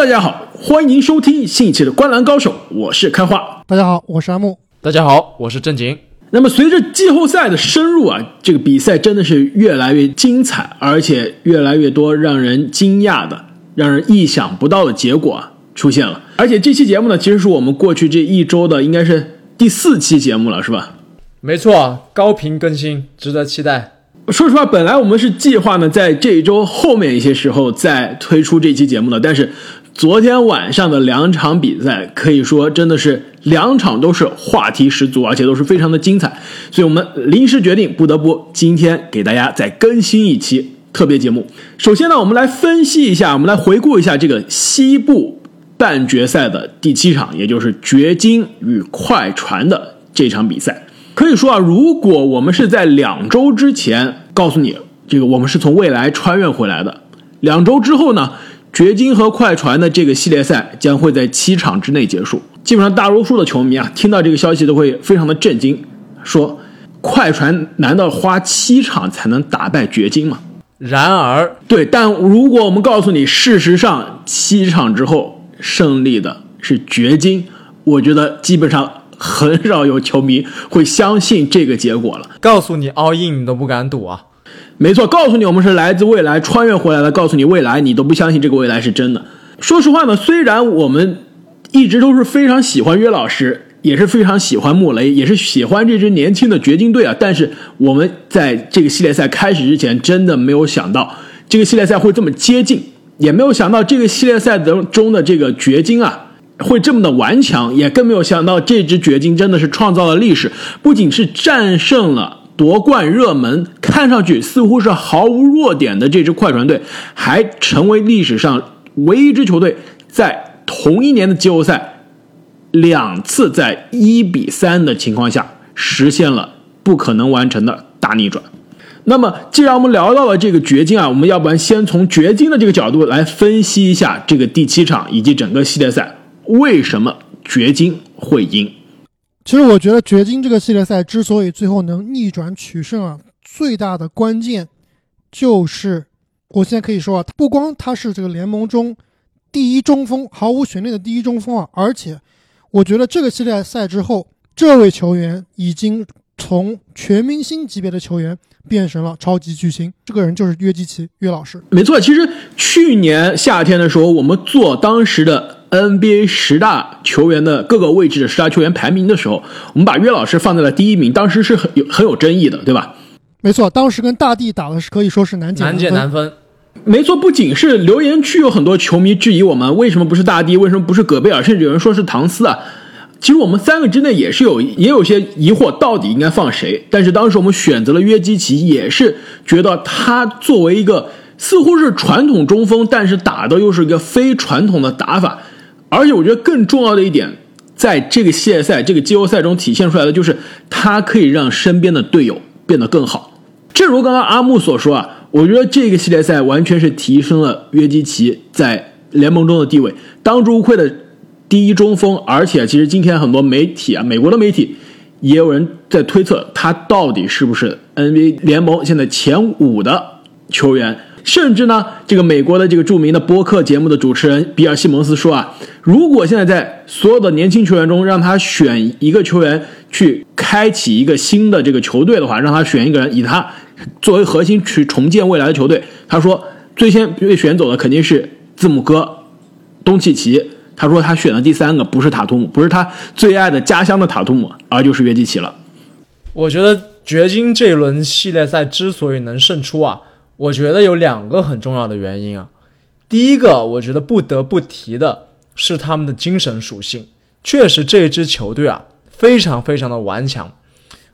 大家好，欢迎收听新一期的《观篮高手》，我是开花。大家好，我是阿木。大家好，我是正经。那么随着季后赛的深入啊，这个比赛真的是越来越精彩，而且越来越多让人惊讶的、让人意想不到的结果啊出现了。而且这期节目呢，其实是我们过去这一周的应该是第四期节目了，是吧？没错，高频更新，值得期待。说实话，本来我们是计划呢，在这一周后面一些时候再推出这期节目的，但是昨天晚上的两场比赛，可以说真的是两场都是话题十足，而且都是非常的精彩，所以我们临时决定，不得不今天给大家再更新一期特别节目。首先呢，我们来分析一下，我们来回顾一下这个西部半决赛的第七场，也就是掘金与快船的这场比赛。可以说啊，如果我们是在两周之前告诉你这个我们是从未来穿越回来的，两周之后呢，掘金和快船的这个系列赛将会在七场之内结束。基本上大多数的球迷啊，听到这个消息都会非常的震惊，说快船难道花七场才能打败掘金吗？然而，对，但如果我们告诉你，事实上七场之后胜利的是掘金，我觉得基本上。很少有球迷会相信这个结果了。告诉你 all in 你都不敢赌啊！没错，告诉你我们是来自未来穿越回来的，告诉你未来你都不相信这个未来是真的。说实话呢，虽然我们一直都是非常喜欢约老师，也是非常喜欢穆雷，也是喜欢这支年轻的掘金队啊，但是我们在这个系列赛开始之前，真的没有想到这个系列赛会这么接近，也没有想到这个系列赛当中的这个掘金啊。会这么的顽强，也更没有想到这支掘金真的是创造了历史，不仅是战胜了夺冠热门，看上去似乎是毫无弱点的这支快船队，还成为历史上唯一一支球队在同一年的季后赛两次在一比三的情况下实现了不可能完成的大逆转。那么，既然我们聊到了这个掘金啊，我们要不然先从掘金的这个角度来分析一下这个第七场以及整个系列赛。为什么掘金会赢？其实我觉得掘金这个系列赛之所以最后能逆转取胜啊，最大的关键就是，我现在可以说啊，不光他是这个联盟中第一中锋，毫无悬念的第一中锋啊，而且我觉得这个系列赛之后，这位球员已经从全明星级别的球员变成了超级巨星。这个人就是约基奇约老师。没错，其实去年夏天的时候，我们做当时的。NBA 十大球员的各个位置的十大球员排名的时候，我们把约老师放在了第一名，当时是很有很有争议的，对吧？没错，当时跟大帝打的是可以说是难解难解难分。没错，不仅是留言区有很多球迷质疑我们为什么不是大帝，为什么不是戈贝尔，甚至有人说是唐斯啊。其实我们三个之内也是有也有些疑惑，到底应该放谁？但是当时我们选择了约基奇，也是觉得他作为一个似乎是传统中锋，但是打的又是一个非传统的打法。而且我觉得更重要的一点，在这个系列赛、这个季后赛中体现出来的，就是他可以让身边的队友变得更好。正如刚刚阿木所说啊，我觉得这个系列赛完全是提升了约基奇在联盟中的地位，当之无愧的第一中锋。而且，其实今天很多媒体啊，美国的媒体也有人在推测他到底是不是 NBA 联盟现在前五的球员。甚至呢，这个美国的这个著名的播客节目的主持人比尔·西蒙斯说啊，如果现在在所有的年轻球员中让他选一个球员去开启一个新的这个球队的话，让他选一个人以他作为核心去重建未来的球队，他说最先被选走的肯定是字母哥东契奇。他说他选的第三个不是塔图姆，不是他最爱的家乡的塔图姆，而就是约基奇了。我觉得掘金这一轮系列赛之所以能胜出啊。我觉得有两个很重要的原因啊，第一个，我觉得不得不提的是他们的精神属性。确实，这支球队啊，非常非常的顽强。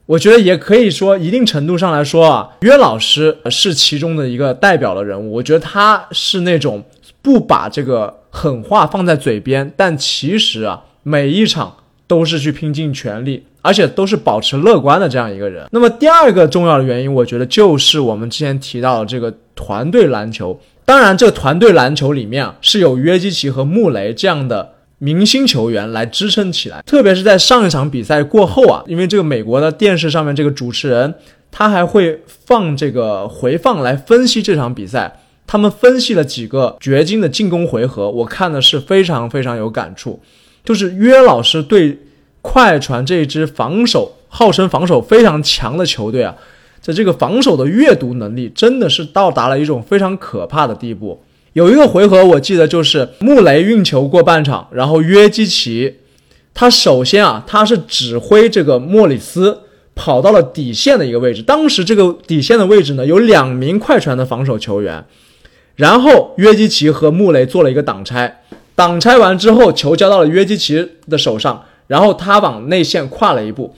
我觉得也可以说，一定程度上来说啊，约老师是其中的一个代表的人物。我觉得他是那种不把这个狠话放在嘴边，但其实啊，每一场都是去拼尽全力。而且都是保持乐观的这样一个人。那么第二个重要的原因，我觉得就是我们之前提到的这个团队篮球。当然，这个团队篮球里面啊，是有约基奇和穆雷这样的明星球员来支撑起来。特别是在上一场比赛过后啊，因为这个美国的电视上面这个主持人他还会放这个回放来分析这场比赛。他们分析了几个掘金的进攻回合，我看的是非常非常有感触。就是约老师对快船这一支防守号称防守非常强的球队啊，在这个防守的阅读能力真的是到达了一种非常可怕的地步。有一个回合我记得就是穆雷运球过半场，然后约基奇他首先啊他是指挥这个莫里斯。跑到了底线的一个位置，当时这个底线的位置呢，有两名快船的防守球员，然后约基奇和穆雷做了一个挡拆，挡拆完之后，球交到了约基奇的手上，然后他往内线跨了一步，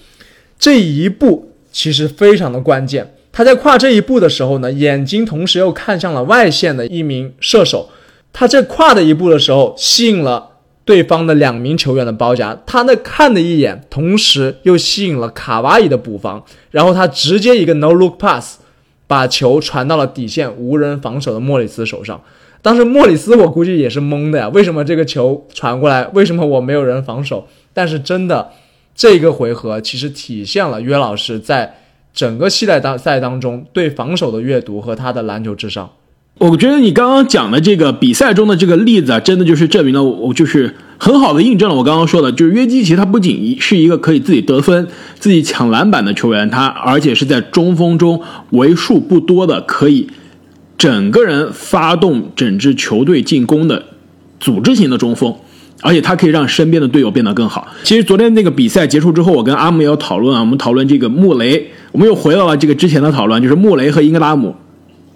这一步其实非常的关键。他在跨这一步的时候呢，眼睛同时又看向了外线的一名射手，他这跨的一步的时候，吸引了。对方的两名球员的包夹，他那看的一眼，同时又吸引了卡哇伊的补防，然后他直接一个 no look pass，把球传到了底线无人防守的莫里斯手上。当时莫里斯我估计也是懵的呀，为什么这个球传过来，为什么我没有人防守？但是真的，这个回合其实体现了约老师在整个系列大赛当中对防守的阅读和他的篮球智商。我觉得你刚刚讲的这个比赛中的这个例子啊，真的就是证明了我就是很好的印证了我刚刚说的，就是约基奇他不仅是一个可以自己得分、自己抢篮板的球员，他而且是在中锋中为数不多的可以整个人发动整支球队进攻的组织型的中锋，而且他可以让身边的队友变得更好。其实昨天那个比赛结束之后，我跟阿姆也有讨论啊，我们讨论这个穆雷，我们又回到了这个之前的讨论，就是穆雷和英格拉姆。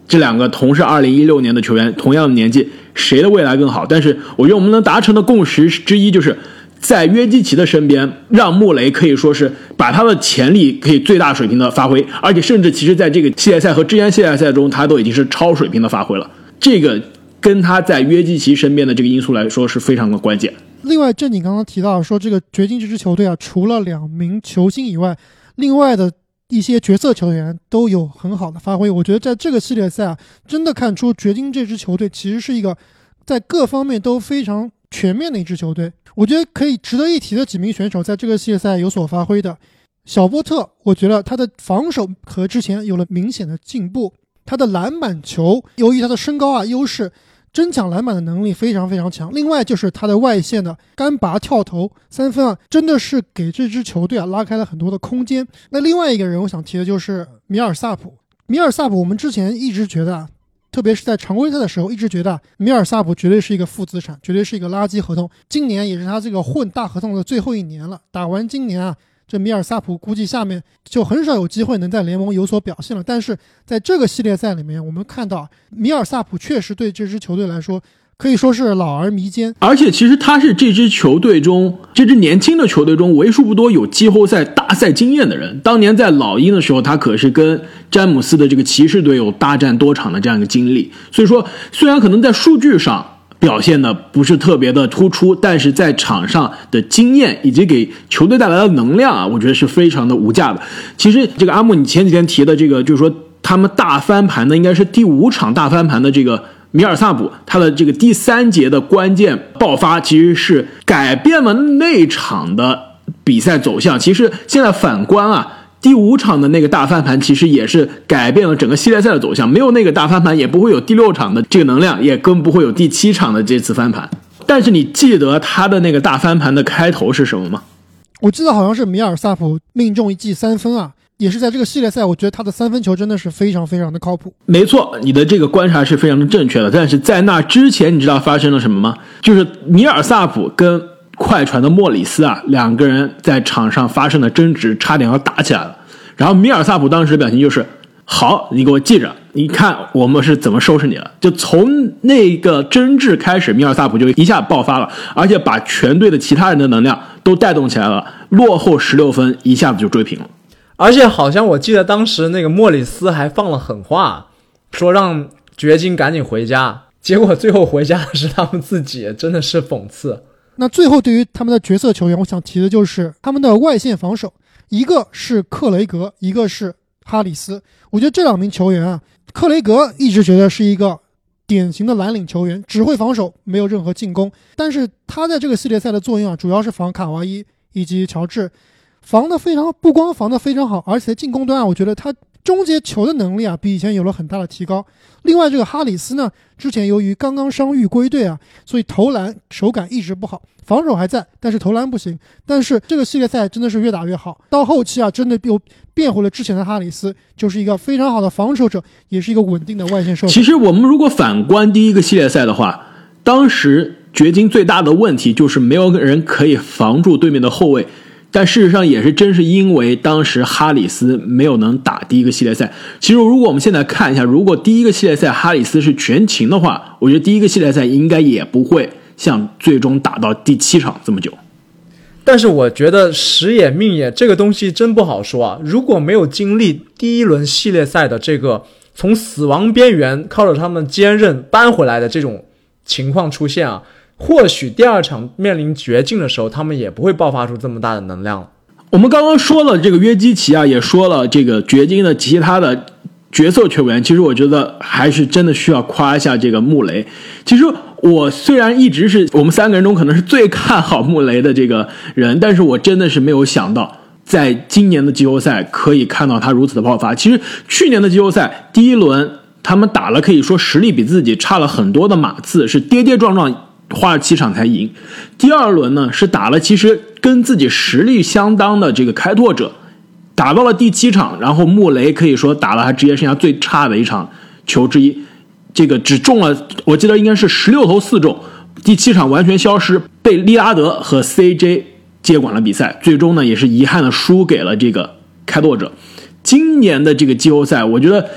这两个同是二零一六年的球员，同样的年纪，谁的未来更好？但是我觉得我们能达成的共识之一，就是在约基奇的身边，让穆雷可以说是把他的潜力可以最大水平的发挥，而且甚至其实在这个系列赛和之前系列赛中，他都已经是超水平的发挥了。这个跟他在约基奇身边的这个因素来说是非常的关键。另外，正经刚刚提到说，这个掘金这支球队啊，除了两名球星以外，另外的。一些角色球员都有很好的发挥，我觉得在这个系列赛啊，真的看出掘金这支球队其实是一个在各方面都非常全面的一支球队。我觉得可以值得一提的几名选手在这个系列赛有所发挥的，小波特，我觉得他的防守和之前有了明显的进步，他的篮板球由于他的身高啊优势。争抢篮板的能力非常非常强，另外就是他的外线的干拔跳投三分啊，真的是给这支球队啊拉开了很多的空间。那另外一个人我想提的就是米尔萨普，米尔萨普，我们之前一直觉得，特别是在常规赛的时候，一直觉得米尔萨普绝对是一个负资产，绝对是一个垃圾合同。今年也是他这个混大合同的最后一年了，打完今年啊。这米尔萨普估计下面就很少有机会能在联盟有所表现了。但是在这个系列赛里面，我们看到米尔萨普确实对这支球队来说可以说是老而弥坚。而且其实他是这支球队中这支年轻的球队中为数不多有季后赛大赛经验的人。当年在老鹰的时候，他可是跟詹姆斯的这个骑士队有大战多场的这样一个经历。所以说，虽然可能在数据上，表现的不是特别的突出，但是在场上的经验以及给球队带来的能量啊，我觉得是非常的无价的。其实这个阿木，你前几天提的这个，就是说他们大翻盘的，应该是第五场大翻盘的这个米尔萨普，他的这个第三节的关键爆发，其实是改变了那场的比赛走向。其实现在反观啊。第五场的那个大翻盘，其实也是改变了整个系列赛的走向。没有那个大翻盘，也不会有第六场的这个能量，也更不会有第七场的这次翻盘。但是你记得他的那个大翻盘的开头是什么吗？我记得好像是米尔萨普命中一记三分啊，也是在这个系列赛，我觉得他的三分球真的是非常非常的靠谱。没错，你的这个观察是非常的正确的。但是在那之前，你知道发生了什么吗？就是米尔萨普跟快船的莫里斯啊，两个人在场上发生了争执，差点要打起来了。然后米尔萨普当时的表情就是：“好，你给我记着，你看我们是怎么收拾你了。”就从那个争执开始，米尔萨普就一下爆发了，而且把全队的其他人的能量都带动起来了，落后十六分，一下子就追平了。而且好像我记得当时那个莫里斯还放了狠话，说让 掘金赶紧回家，结果最后回家的是他们自己，真的是讽刺。那最后，对于他们的角色球员，我想提的就是他们的外线防守，一个是克雷格，一个是哈里斯。我觉得这两名球员啊，克雷格一直觉得是一个典型的蓝领球员，只会防守，没有任何进攻。但是他在这个系列赛的作用啊，主要是防卡哇伊以及乔治，防的非常不光防的非常好，而且进攻端啊，我觉得他终结球的能力啊，比以前有了很大的提高。另外，这个哈里斯呢，之前由于刚刚伤愈归队啊，所以投篮手感一直不好，防守还在，但是投篮不行。但是这个系列赛真的是越打越好，到后期啊，真的又变回了之前的哈里斯，就是一个非常好的防守者，也是一个稳定的外线射手。其实我们如果反观第一个系列赛的话，当时掘金最大的问题就是没有人可以防住对面的后卫。但事实上也是真是因为当时哈里斯没有能打第一个系列赛。其实如果我们现在看一下，如果第一个系列赛哈里斯是全勤的话，我觉得第一个系列赛应该也不会像最终打到第七场这么久。但是我觉得时也命也这个东西真不好说啊。如果没有经历第一轮系列赛的这个从死亡边缘靠着他们坚韧扳回来的这种情况出现啊。或许第二场面临绝境的时候，他们也不会爆发出这么大的能量。我们刚刚说了这个约基奇啊，也说了这个掘金的其他的角色球员。其实我觉得还是真的需要夸一下这个穆雷。其实我虽然一直是我们三个人中可能是最看好穆雷的这个人，但是我真的是没有想到，在今年的季后赛可以看到他如此的爆发。其实去年的季后赛第一轮他们打了，可以说实力比自己差了很多的马刺，是跌跌撞撞。花了七场才赢，第二轮呢是打了其实跟自己实力相当的这个开拓者，打到了第七场，然后穆雷可以说打了他职业生涯最差的一场球之一，这个只中了，我记得应该是十六投四中，第七场完全消失，被利拉德和 CJ 接管了比赛，最终呢也是遗憾的输给了这个开拓者。今年的这个季后赛，我觉得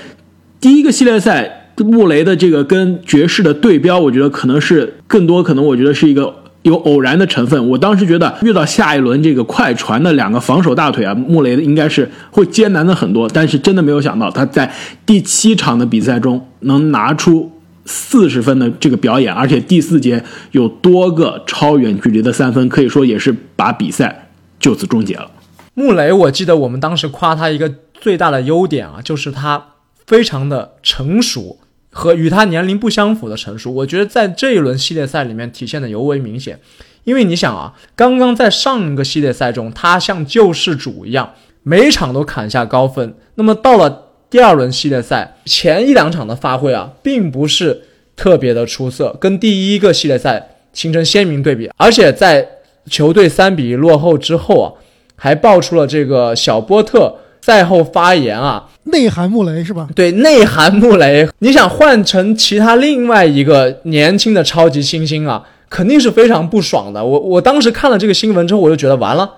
第一个系列赛。穆雷的这个跟爵士的对标，我觉得可能是更多，可能我觉得是一个有偶然的成分。我当时觉得遇到下一轮这个快船的两个防守大腿啊，穆雷应该是会艰难的很多。但是真的没有想到他在第七场的比赛中能拿出四十分的这个表演，而且第四节有多个超远距离的三分，可以说也是把比赛就此终结了。穆雷，我记得我们当时夸他一个最大的优点啊，就是他非常的成熟。和与他年龄不相符的成熟，我觉得在这一轮系列赛里面体现的尤为明显。因为你想啊，刚刚在上一个系列赛中，他像救世主一样，每场都砍下高分。那么到了第二轮系列赛前一两场的发挥啊，并不是特别的出色，跟第一个系列赛形成鲜明对比。而且在球队三比一落后之后啊，还爆出了这个小波特。赛后发言啊，内涵穆雷是吧？对，内涵穆雷。你想换成其他另外一个年轻的超级新星啊，肯定是非常不爽的。我我当时看了这个新闻之后，我就觉得完了，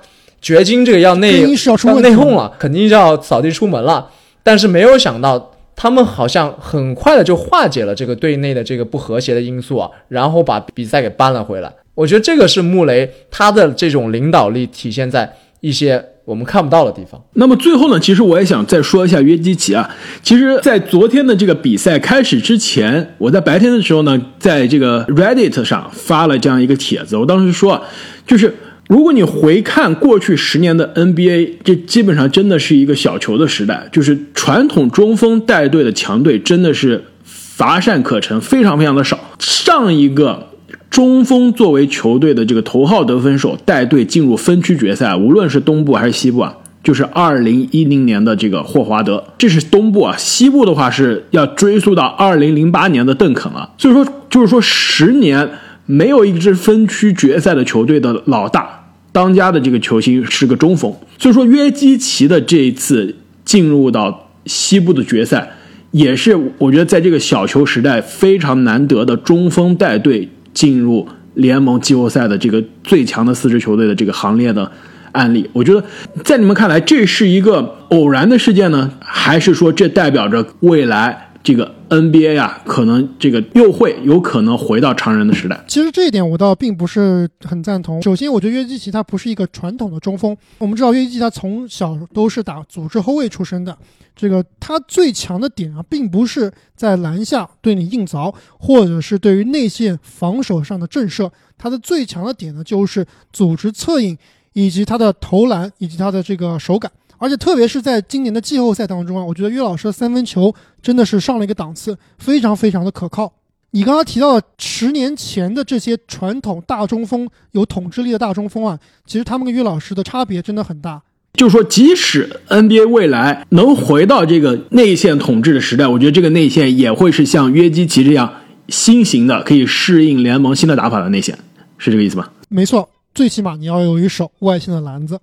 掘金这个要内要内讧了，肯定要扫地出门了。但是没有想到，他们好像很快的就化解了这个队内的这个不和谐的因素啊，然后把比赛给扳了回来。我觉得这个是穆雷他的这种领导力体现在一些。我们看不到的地方。那么最后呢，其实我也想再说一下约基奇啊。其实，在昨天的这个比赛开始之前，我在白天的时候呢，在这个 Reddit 上发了这样一个帖子。我当时说，就是如果你回看过去十年的 NBA，这基本上真的是一个小球的时代，就是传统中锋带队的强队真的是乏善可陈，非常非常的少。上一个。中锋作为球队的这个头号得分手，带队进入分区决赛，无论是东部还是西部啊，就是二零一零年的这个霍华德，这是东部啊。西部的话是要追溯到二零零八年的邓肯了。所以说，就是说十年没有一支分区决赛的球队的老大，当家的这个球星是个中锋。所以说，约基奇的这一次进入到西部的决赛，也是我觉得在这个小球时代非常难得的中锋带队。进入联盟季后赛的这个最强的四支球队的这个行列的案例，我觉得在你们看来，这是一个偶然的事件呢，还是说这代表着未来这个 NBA 啊，可能这个又会有可能回到常人的时代？其实这一点我倒并不是很赞同。首先，我觉得约基奇他不是一个传统的中锋，我们知道约基奇他从小都是打组织后卫出身的。这个他最强的点啊，并不是在篮下对你硬凿，或者是对于内线防守上的震慑，他的最强的点呢，就是组织策应，以及他的投篮，以及他的这个手感。而且特别是在今年的季后赛当中啊，我觉得约老师的三分球真的是上了一个档次，非常非常的可靠。你刚刚提到的十年前的这些传统大中锋，有统治力的大中锋啊，其实他们跟约老师的差别真的很大。就是说，即使 NBA 未来能回到这个内线统治的时代，我觉得这个内线也会是像约基奇这样新型的，可以适应联盟新的打法的内线，是这个意思吗？没错，最起码你要有一手外线的篮子。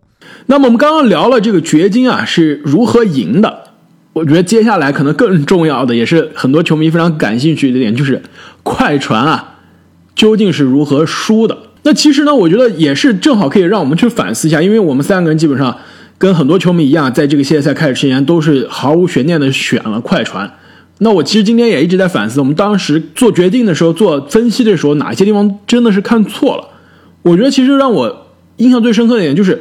那么我们刚刚聊了这个掘金啊是如何赢的，我觉得接下来可能更重要的，也是很多球迷非常感兴趣的点，就是快船啊究竟是如何输的。那其实呢，我觉得也是正好可以让我们去反思一下，因为我们三个人基本上。跟很多球迷一样，在这个系列赛开始之前，都是毫无悬念的选了快船。那我其实今天也一直在反思，我们当时做决定的时候、做分析的时候，哪些地方真的是看错了？我觉得其实让我印象最深刻的一点就是，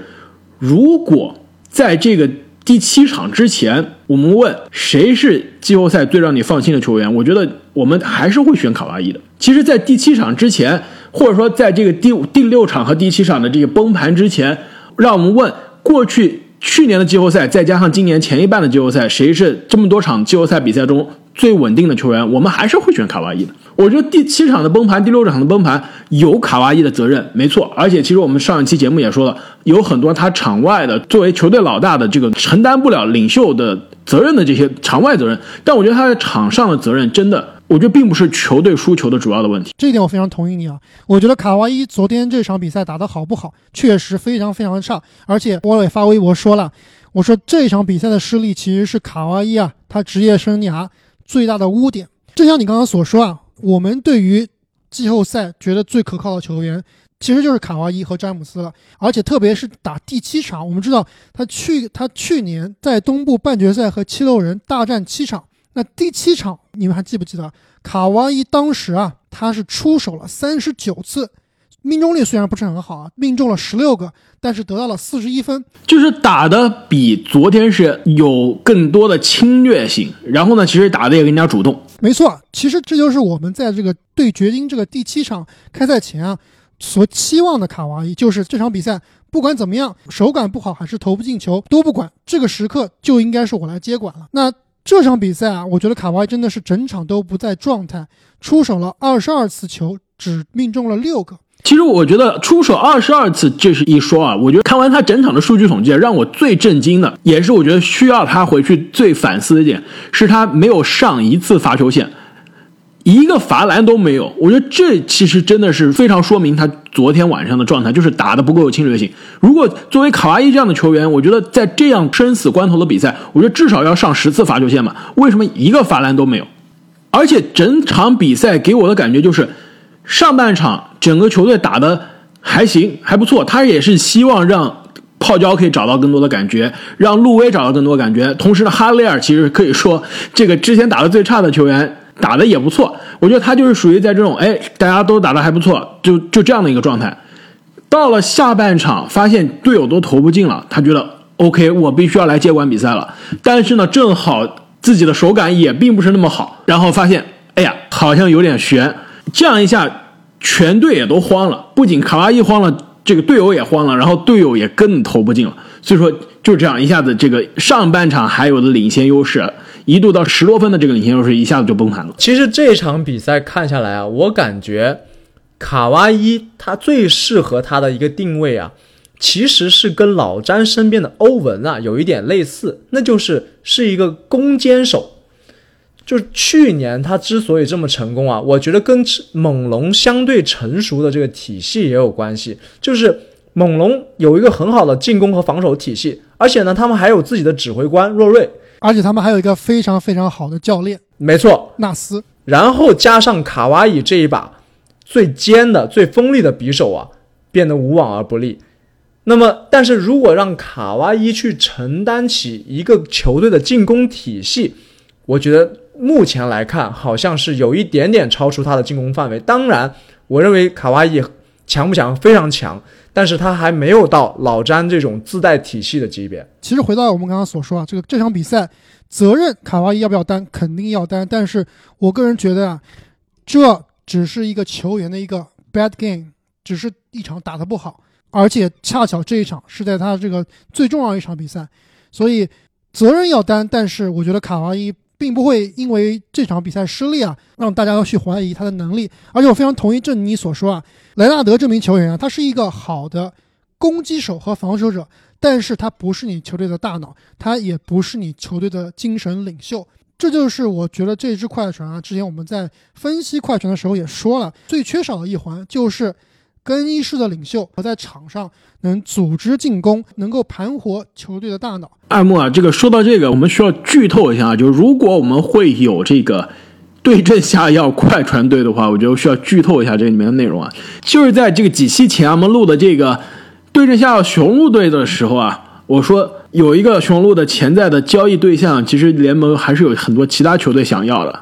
如果在这个第七场之前，我们问谁是季后赛最让你放心的球员，我觉得我们还是会选卡哇伊的。其实，在第七场之前，或者说在这个第第六场和第七场的这个崩盘之前，让我们问过去。去年的季后赛，再加上今年前一半的季后赛，谁是这么多场季后赛比赛中最稳定的球员？我们还是会选卡哇伊的。我觉得第七场的崩盘，第六场的崩盘有卡哇伊的责任，没错。而且其实我们上一期节目也说了，有很多他场外的作为球队老大的这个承担不了领袖的责任的这些场外责任，但我觉得他在场上的责任真的。我觉得并不是球队输球的主要的问题，这一点我非常同意你啊。我觉得卡哇伊昨天这场比赛打得好不好，确实非常非常差。而且我也发微博说了，我说这场比赛的失利其实是卡哇伊啊他职业生涯最大的污点。正像你刚刚所说啊，我们对于季后赛觉得最可靠的球员，其实就是卡哇伊和詹姆斯了。而且特别是打第七场，我们知道他去他去年在东部半决赛和七六人大战七场。那第七场，你们还记不记得卡哇伊当时啊，他是出手了三十九次，命中率虽然不是很好啊，命中了十六个，但是得到了四十一分，就是打的比昨天是有更多的侵略性，然后呢，其实打的也更加主动。没错，其实这就是我们在这个对掘金这个第七场开赛前啊所期望的卡哇伊，就是这场比赛不管怎么样，手感不好还是投不进球都不管，这个时刻就应该是我来接管了。那。这场比赛啊，我觉得卡哇伊真的是整场都不在状态，出手了二十二次球，只命中了六个。其实我觉得出手二十二次这是一说啊，我觉得看完他整场的数据统计，让我最震惊的，也是我觉得需要他回去最反思的点，是他没有上一次罚球线。一个罚篮都没有，我觉得这其实真的是非常说明他昨天晚上的状态，就是打的不够有侵略性。如果作为卡哇伊这样的球员，我觉得在这样生死关头的比赛，我觉得至少要上十次罚球线吧。为什么一个罚篮都没有？而且整场比赛给我的感觉就是，上半场整个球队打的还行，还不错。他也是希望让泡椒可以找到更多的感觉，让路威找到更多感觉。同时呢，哈雷尔其实可以说这个之前打的最差的球员。打的也不错，我觉得他就是属于在这种哎，大家都打的还不错，就就这样的一个状态。到了下半场，发现队友都投不进了，他觉得 OK，我必须要来接管比赛了。但是呢，正好自己的手感也并不是那么好，然后发现哎呀，好像有点悬。这样一下，全队也都慌了，不仅卡哇伊慌了，这个队友也慌了，然后队友也更投不进了。所以说，就这样一下子，这个上半场还有的领先优势。一度到十多分的这个领先优势一下子就崩盘了。其实这场比赛看下来啊，我感觉卡哇伊他最适合他的一个定位啊，其实是跟老詹身边的欧文啊有一点类似，那就是是一个攻坚手。就是去年他之所以这么成功啊，我觉得跟猛龙相对成熟的这个体系也有关系。就是猛龙有一个很好的进攻和防守体系，而且呢，他们还有自己的指挥官若瑞。而且他们还有一个非常非常好的教练，没错，纳斯。然后加上卡哇伊这一把最尖的、最锋利的匕首啊，变得无往而不利。那么，但是如果让卡哇伊去承担起一个球队的进攻体系，我觉得目前来看好像是有一点点超出他的进攻范围。当然，我认为卡哇伊强不强？非常强。但是他还没有到老詹这种自带体系的级别。其实回到我们刚刚所说啊，这个这场比赛责任卡哇伊要不要担？肯定要担。但是我个人觉得啊，这只是一个球员的一个 bad game，只是一场打得不好，而且恰巧这一场是在他这个最重要一场比赛，所以责任要担。但是我觉得卡哇伊。并不会因为这场比赛失利啊，让大家要去怀疑他的能力。而且我非常同意郑妮所说啊，莱纳德这名球员啊，他是一个好的攻击手和防守者，但是他不是你球队的大脑，他也不是你球队的精神领袖。这就是我觉得这支快船啊，之前我们在分析快船的时候也说了，最缺少的一环就是更衣室的领袖和在场上能组织进攻，能够盘活球队的大脑。艾木啊，这个说到这个，我们需要剧透一下啊，就是如果我们会有这个对症下药快船队的话，我觉得需要剧透一下这里面的内容啊，就是在这个几期前我们录的这个对症下药雄鹿队的时候啊，我说。有一个雄鹿的潜在的交易对象，其实联盟还是有很多其他球队想要的，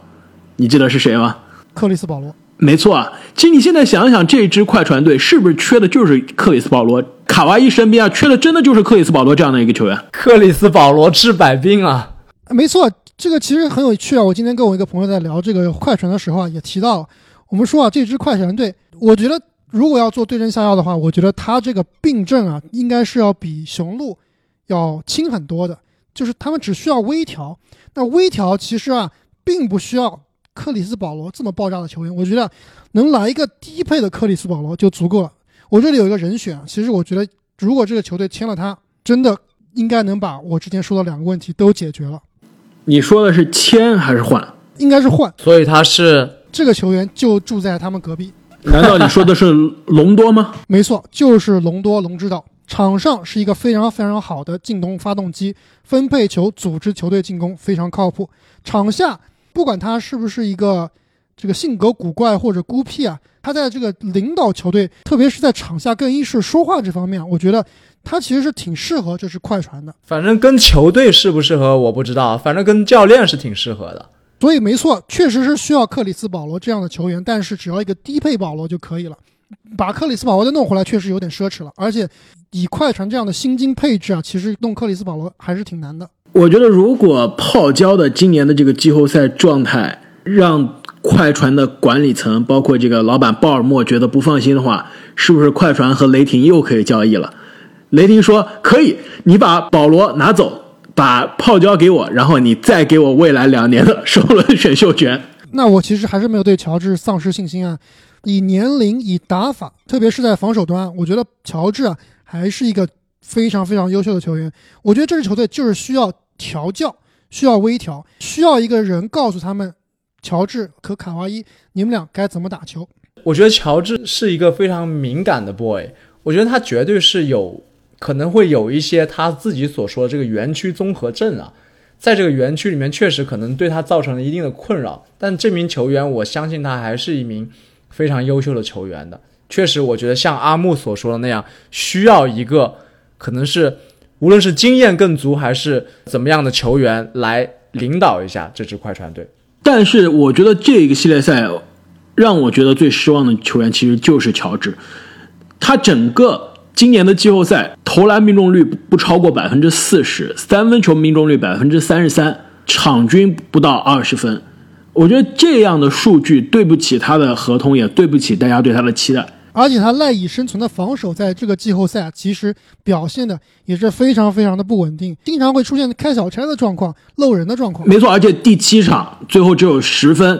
你记得是谁吗？克里斯保罗。没错啊，其实你现在想一想，这支快船队是不是缺的就是克里斯保罗？卡哇伊身边啊，缺的真的就是克里斯保罗这样的一个球员。克里斯保罗治百病啊，没错，这个其实很有趣啊。我今天跟我一个朋友在聊这个快船的时候啊，也提到，我们说啊，这支快船队，我觉得如果要做对症下药的话，我觉得他这个病症啊，应该是要比雄鹿。要轻很多的，就是他们只需要微调。那微调其实啊，并不需要克里斯保罗这么爆炸的球员。我觉得能来一个低配的克里斯保罗就足够了。我这里有一个人选，其实我觉得如果这个球队签了他，真的应该能把我之前说的两个问题都解决了。你说的是签还是换？应该是换。所以他是这个球员就住在他们隔壁。难道你说的是隆多吗？没错，就是隆多龙之道。场上是一个非常非常好的进攻发动机，分配球、组织球队进攻非常靠谱。场下不管他是不是一个这个性格古怪或者孤僻啊，他在这个领导球队，特别是在场下更衣室说话这方面，我觉得他其实是挺适合这支快船的。反正跟球队适不适合我不知道，反正跟教练是挺适合的。所以没错，确实是需要克里斯保罗这样的球员，但是只要一个低配保罗就可以了。把克里斯保罗再弄回来，确实有点奢侈了。而且以快船这样的薪金配置啊，其实弄克里斯保罗还是挺难的。我觉得如果泡椒的今年的这个季后赛状态让快船的管理层，包括这个老板鲍尔默觉得不放心的话，是不是快船和雷霆又可以交易了？雷霆说可以，你把保罗拿走，把泡椒给我，然后你再给我未来两年的首轮选秀权。那我其实还是没有对乔治丧失信心啊。以年龄、以打法，特别是在防守端，我觉得乔治啊还是一个非常非常优秀的球员。我觉得这支球队就是需要调教，需要微调，需要一个人告诉他们，乔治和卡哇伊，你们俩该怎么打球。我觉得乔治是一个非常敏感的 boy，我觉得他绝对是有可能会有一些他自己所说的这个园区综合症啊，在这个园区里面确实可能对他造成了一定的困扰。但这名球员，我相信他还是一名。非常优秀的球员的，确实，我觉得像阿木所说的那样，需要一个可能是无论是经验更足还是怎么样的球员来领导一下这支快船队。但是，我觉得这个系列赛让我觉得最失望的球员其实就是乔治，他整个今年的季后赛投篮命中率不超过百分之四十，三分球命中率百分之三十三，场均不到二十分。我觉得这样的数据对不起他的合同，也对不起大家对他的期待。而且他赖以生存的防守，在这个季后赛其实表现的也是非常非常的不稳定，经常会出现开小差的状况、漏人的状况。没错，而且第七场最后只有十分，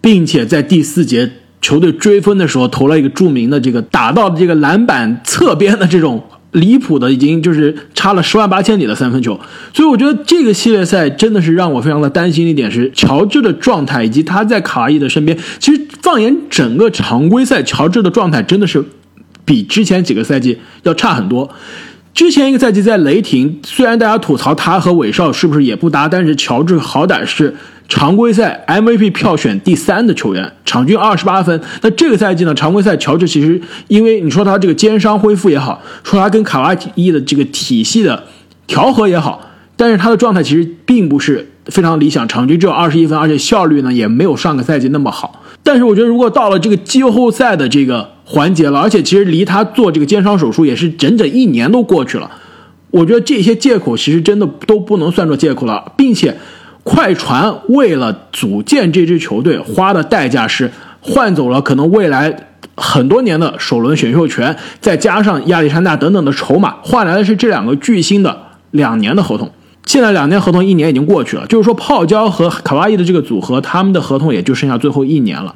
并且在第四节球队追分的时候投了一个著名的这个打到这个篮板侧边的这种。离谱的，已经就是差了十万八千里的三分球，所以我觉得这个系列赛真的是让我非常的担心一点是乔治的状态，以及他在卡哇伊的身边。其实放眼整个常规赛，乔治的状态真的是比之前几个赛季要差很多。之前一个赛季在雷霆，虽然大家吐槽他和韦少是不是也不搭，但是乔治好歹是。常规赛 MVP 票选第三的球员，场均二十八分。那这个赛季呢？常规赛乔治其实因为你说他这个肩伤恢复也好，说他跟卡哇伊的这个体系的调和也好，但是他的状态其实并不是非常理想，场均只有二十一分，而且效率呢也没有上个赛季那么好。但是我觉得如果到了这个季后赛的这个环节了，而且其实离他做这个肩伤手术也是整整一年都过去了，我觉得这些借口其实真的都不能算作借口了，并且。快船为了组建这支球队，花的代价是换走了可能未来很多年的首轮选秀权，再加上亚历山大等等的筹码，换来的是这两个巨星的两年的合同。现在两年合同一年已经过去了，就是说泡椒和卡哇伊的这个组合，他们的合同也就剩下最后一年了。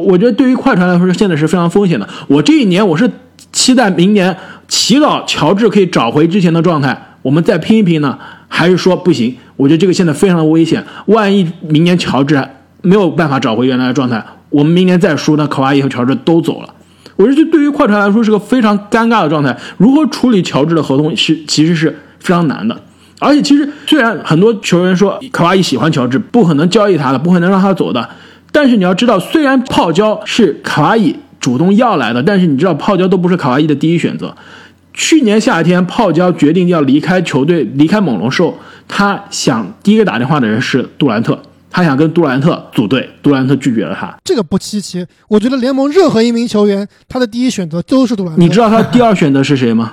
我觉得对于快船来说，现在是非常风险的。我这一年我是期待明年祈祷乔治可以找回之前的状态，我们再拼一拼呢？还是说不行？我觉得这个现在非常的危险，万一明年乔治没有办法找回原来的状态，我们明年再输，那卡哇伊和乔治都走了。我觉得对于快船来说是个非常尴尬的状态。如何处理乔治的合同是其实是非常难的。而且其实虽然很多球员说卡哇伊喜欢乔治，不可能交易他的，不可能让他走的，但是你要知道，虽然泡椒是卡哇伊主动要来的，但是你知道泡椒都不是卡哇伊的第一选择。去年夏天泡椒决定要离开球队，离开猛龙时候，他想第一个打电话的人是杜兰特。他想跟杜兰特组队，杜兰特拒绝了他。这个不稀奇，我觉得联盟任何一名球员，他的第一选择都是杜兰特。你知道他第二选择是谁吗？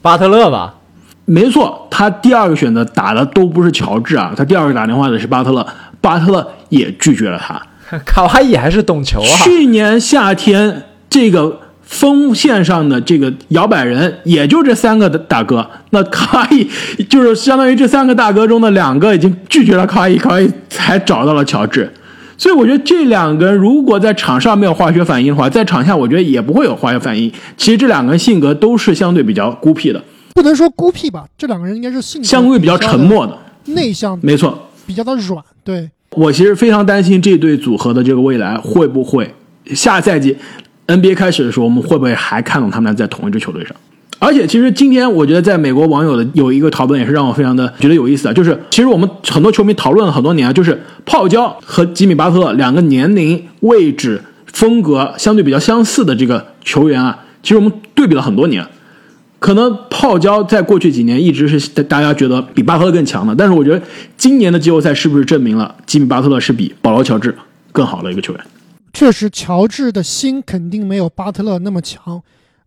巴特勒吧？没错，他第二个选择打的都不是乔治啊，他第二个打电话的是巴特勒，巴特勒也拒绝了他。卡哇伊还是懂球啊？去年夏天这个。锋线上的这个摇摆人，也就这三个的大哥。那卡哇伊就是相当于这三个大哥中的两个已经拒绝了卡哇伊，卡哇伊才找到了乔治。所以我觉得这两个人如果在场上没有化学反应的话，在场下我觉得也不会有化学反应。其实这两个人性格都是相对比较孤僻的，不能说孤僻吧？这两个人应该是性格相对比较沉默的、内向，没错，比较的软。对我其实非常担心这对组合的这个未来会不会下赛季。NBA 开始的时候，我们会不会还看到他们俩在同一支球队上？而且，其实今天我觉得在美国网友的有一个讨论也是让我非常的觉得有意思啊，就是其实我们很多球迷讨论了很多年啊，就是泡椒和吉米巴特两个年龄、位置、风格相对比较相似的这个球员啊，其实我们对比了很多年，可能泡椒在过去几年一直是大家觉得比巴特勒更强的，但是我觉得今年的季后赛是不是证明了吉米巴特勒是比保罗乔治更好的一个球员？确实，乔治的心肯定没有巴特勒那么强，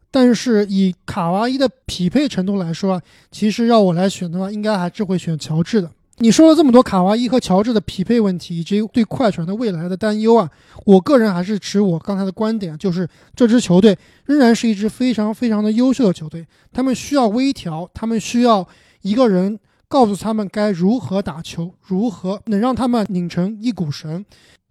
但是以卡哇伊的匹配程度来说啊，其实要我来选的话，应该还是会选乔治的。你说了这么多卡哇伊和乔治的匹配问题，以及对快船的未来的担忧啊，我个人还是持我刚才的观点，就是这支球队仍然是一支非常非常的优秀的球队，他们需要微调，他们需要一个人告诉他们该如何打球，如何能让他们拧成一股绳。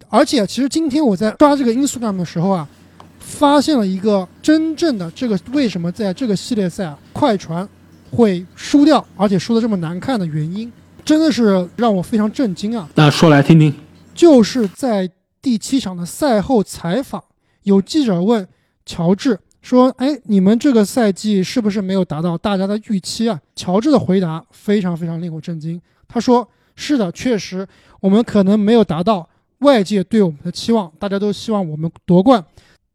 而且，其实今天我在刷这个 Instagram 的时候啊，发现了一个真正的这个为什么在这个系列赛，快船会输掉，而且输的这么难看的原因，真的是让我非常震惊啊！那说来听听，就是在第七场的赛后采访，有记者问乔治说：“哎，你们这个赛季是不是没有达到大家的预期啊？”乔治的回答非常非常令我震惊，他说：“是的，确实，我们可能没有达到。”外界对我们的期望，大家都希望我们夺冠，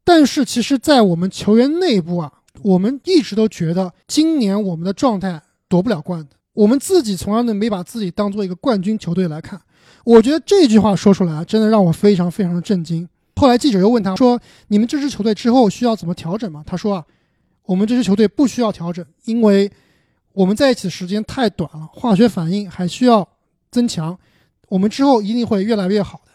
但是其实，在我们球员内部啊，我们一直都觉得今年我们的状态夺不了冠的。我们自己从来都没把自己当做一个冠军球队来看。我觉得这句话说出来，真的让我非常非常的震惊。后来记者又问他说：“你们这支球队之后需要怎么调整吗？”他说：“啊，我们这支球队不需要调整，因为我们在一起时间太短了，化学反应还需要增强。我们之后一定会越来越好的。”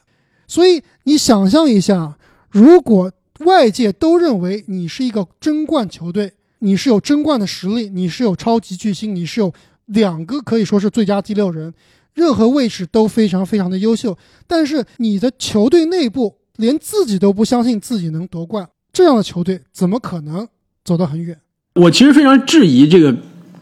所以你想象一下，如果外界都认为你是一个争冠球队，你是有争冠的实力，你是有超级巨星，你是有两个可以说是最佳第六人，任何位置都非常非常的优秀，但是你的球队内部连自己都不相信自己能夺冠，这样的球队怎么可能走得很远？我其实非常质疑这个。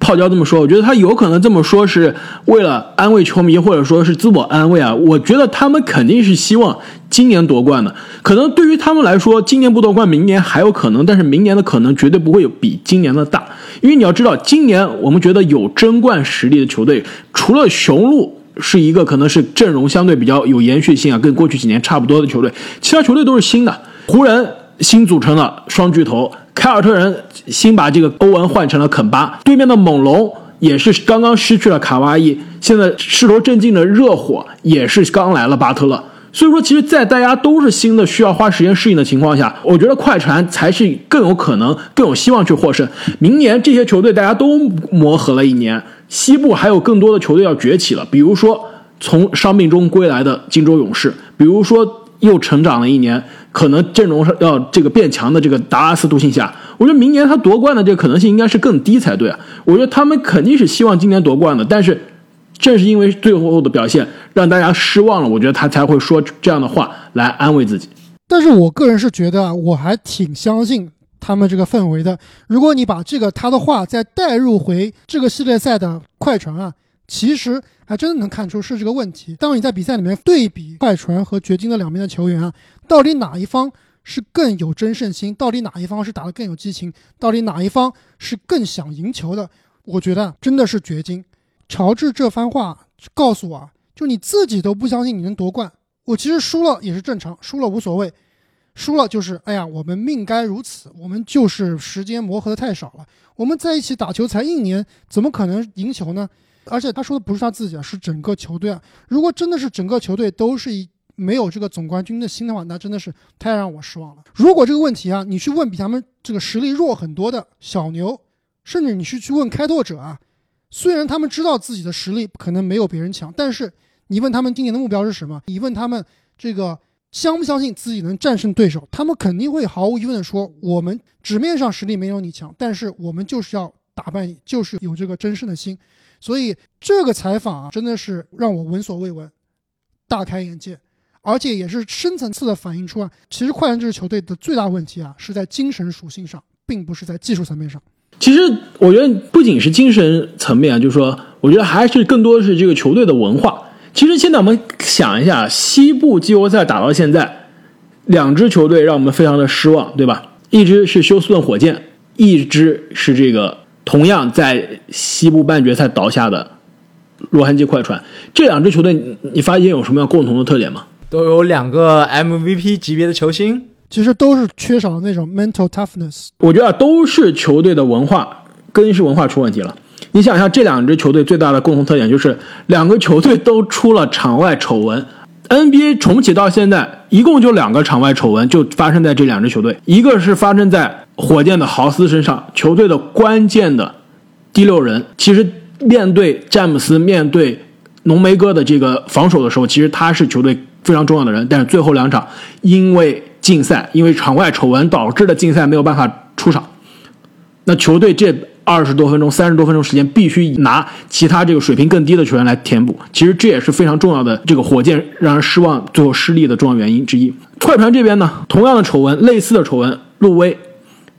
泡椒这么说，我觉得他有可能这么说是为了安慰球迷，或者说是自我安慰啊。我觉得他们肯定是希望今年夺冠的。可能对于他们来说，今年不夺冠，明年还有可能，但是明年的可能绝对不会有比今年的大。因为你要知道，今年我们觉得有争冠实力的球队，除了雄鹿是一个可能是阵容相对比较有延续性啊，跟过去几年差不多的球队，其他球队都是新的。湖人新组成了双巨头。凯尔特人新把这个欧文换成了肯巴，对面的猛龙也是刚刚失去了卡哇伊，现在势头正劲的热火也是刚来了巴特勒。所以说，其实，在大家都是新的，需要花时间适应的情况下，我觉得快船才是更有可能、更有希望去获胜。明年这些球队大家都磨合了一年，西部还有更多的球队要崛起了，比如说从伤病中归来的金州勇士，比如说。又成长了一年，可能阵容上要这个变强的这个达拉斯独行侠，我觉得明年他夺冠的这个可能性应该是更低才对啊。我觉得他们肯定是希望今年夺冠的，但是正是因为最后的表现让大家失望了，我觉得他才会说这样的话来安慰自己。但是我个人是觉得啊，我还挺相信他们这个氛围的。如果你把这个他的话再带入回这个系列赛的快船啊，其实还真的能看出是这个问题。当你在比赛里面对比快船和掘金的两边的球员啊，到底哪一方是更有争胜心？到底哪一方是打得更有激情？到底哪一方是更想赢球的？我觉得真的是掘金。乔治这番话告诉我啊，就你自己都不相信你能夺冠，我其实输了也是正常，输了无所谓。输了就是，哎呀，我们命该如此，我们就是时间磨合的太少了。我们在一起打球才一年，怎么可能赢球呢？而且他说的不是他自己啊，是整个球队啊。如果真的是整个球队都是一没有这个总冠军的心的话，那真的是太让我失望了。如果这个问题啊，你去问比他们这个实力弱很多的小牛，甚至你是去问开拓者啊，虽然他们知道自己的实力可能没有别人强，但是你问他们今年的目标是什么？你问他们这个。相不相信自己能战胜对手？他们肯定会毫无疑问的说：“我们纸面上实力没有你强，但是我们就是要打败你，就是有这个争胜的心。”所以这个采访啊，真的是让我闻所未闻，大开眼界，而且也是深层次的反映出啊，其实快船这支球队的最大问题啊，是在精神属性上，并不是在技术层面上。其实我觉得不仅是精神层面啊，就是说，我觉得还是更多的是这个球队的文化。其实现在我们想一下，西部季后赛打到现在，两支球队让我们非常的失望，对吧？一支是休斯顿火箭，一支是这个同样在西部半决赛倒下的洛杉矶快船。这两支球队，你发现有什么样共同的特点吗？都有两个 MVP 级别的球星，其实都是缺少那种 mental toughness。我觉得都是球队的文化，更衣室文化出问题了。你想一下，这两支球队最大的共同特点就是两个球队都出了场外丑闻。NBA 重启到现在，一共就两个场外丑闻，就发生在这两支球队。一个是发生在火箭的豪斯身上，球队的关键的第六人，其实面对詹姆斯、面对浓眉哥的这个防守的时候，其实他是球队非常重要的人。但是最后两场因为禁赛，因为场外丑闻导致的禁赛没有办法出场，那球队这。二十多分钟、三十多分钟时间，必须拿其他这个水平更低的球员来填补。其实这也是非常重要的，这个火箭让人失望、最后失利的重要原因之一。快船这边呢，同样的丑闻，类似的丑闻，路威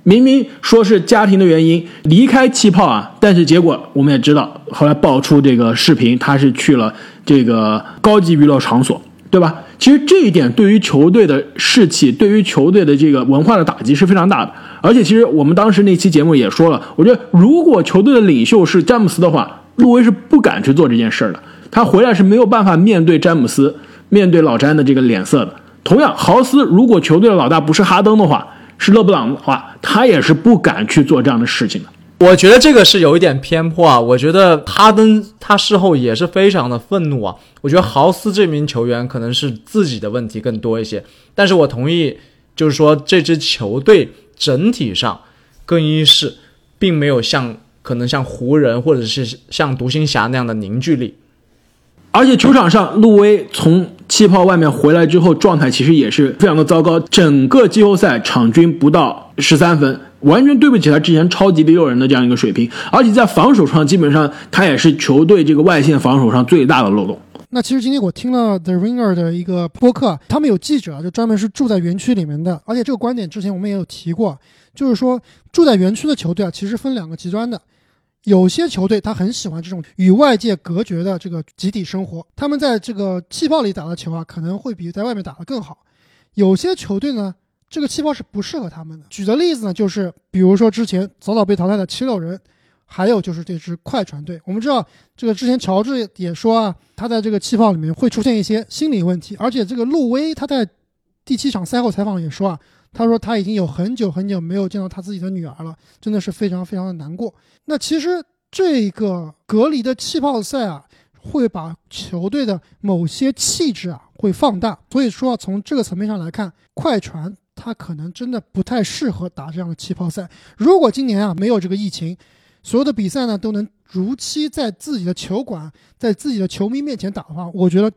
明明说是家庭的原因离开气泡啊，但是结果我们也知道，后来爆出这个视频，他是去了这个高级娱乐场所，对吧？其实这一点对于球队的士气，对于球队的这个文化的打击是非常大的。而且，其实我们当时那期节目也说了，我觉得如果球队的领袖是詹姆斯的话，路威是不敢去做这件事的。他回来是没有办法面对詹姆斯、面对老詹的这个脸色的。同样，豪斯如果球队的老大不是哈登的话，是勒布朗的话，他也是不敢去做这样的事情的。我觉得这个是有一点偏颇啊。我觉得哈登他事后也是非常的愤怒啊。我觉得豪斯这名球员可能是自己的问题更多一些，但是我同意，就是说这支球队。整体上，更衣室并没有像可能像湖人或者是像独行侠那样的凝聚力，而且球场上，路威从气泡外面回来之后，状态其实也是非常的糟糕。整个季后赛场均不到十三分，完全对不起他之前超级第六人的这样一个水平。而且在防守上，基本上他也是球队这个外线防守上最大的漏洞。那其实今天我听了 The Ringer 的一个播客，他们有记者就专门是住在园区里面的，而且这个观点之前我们也有提过，就是说住在园区的球队啊，其实分两个极端的，有些球队他很喜欢这种与外界隔绝的这个集体生活，他们在这个气泡里打的球啊，可能会比在外面打的更好。有些球队呢，这个气泡是不适合他们的。举的例子呢，就是比如说之前早早被淘汰的七六人。还有就是这支快船队，我们知道这个之前乔治也说啊，他在这个气泡里面会出现一些心理问题，而且这个路威他在第七场赛后采访也说啊，他说他已经有很久很久没有见到他自己的女儿了，真的是非常非常的难过。那其实这个隔离的气泡赛啊，会把球队的某些气质啊会放大，所以说从这个层面上来看，快船他可能真的不太适合打这样的气泡赛。如果今年啊没有这个疫情，所有的比赛呢都能如期在自己的球馆、在自己的球迷面前打的话，我觉得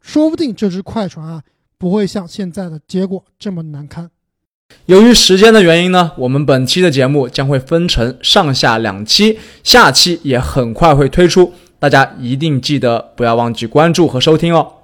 说不定这支快船啊不会像现在的结果这么难堪。由于时间的原因呢，我们本期的节目将会分成上下两期，下期也很快会推出，大家一定记得不要忘记关注和收听哦。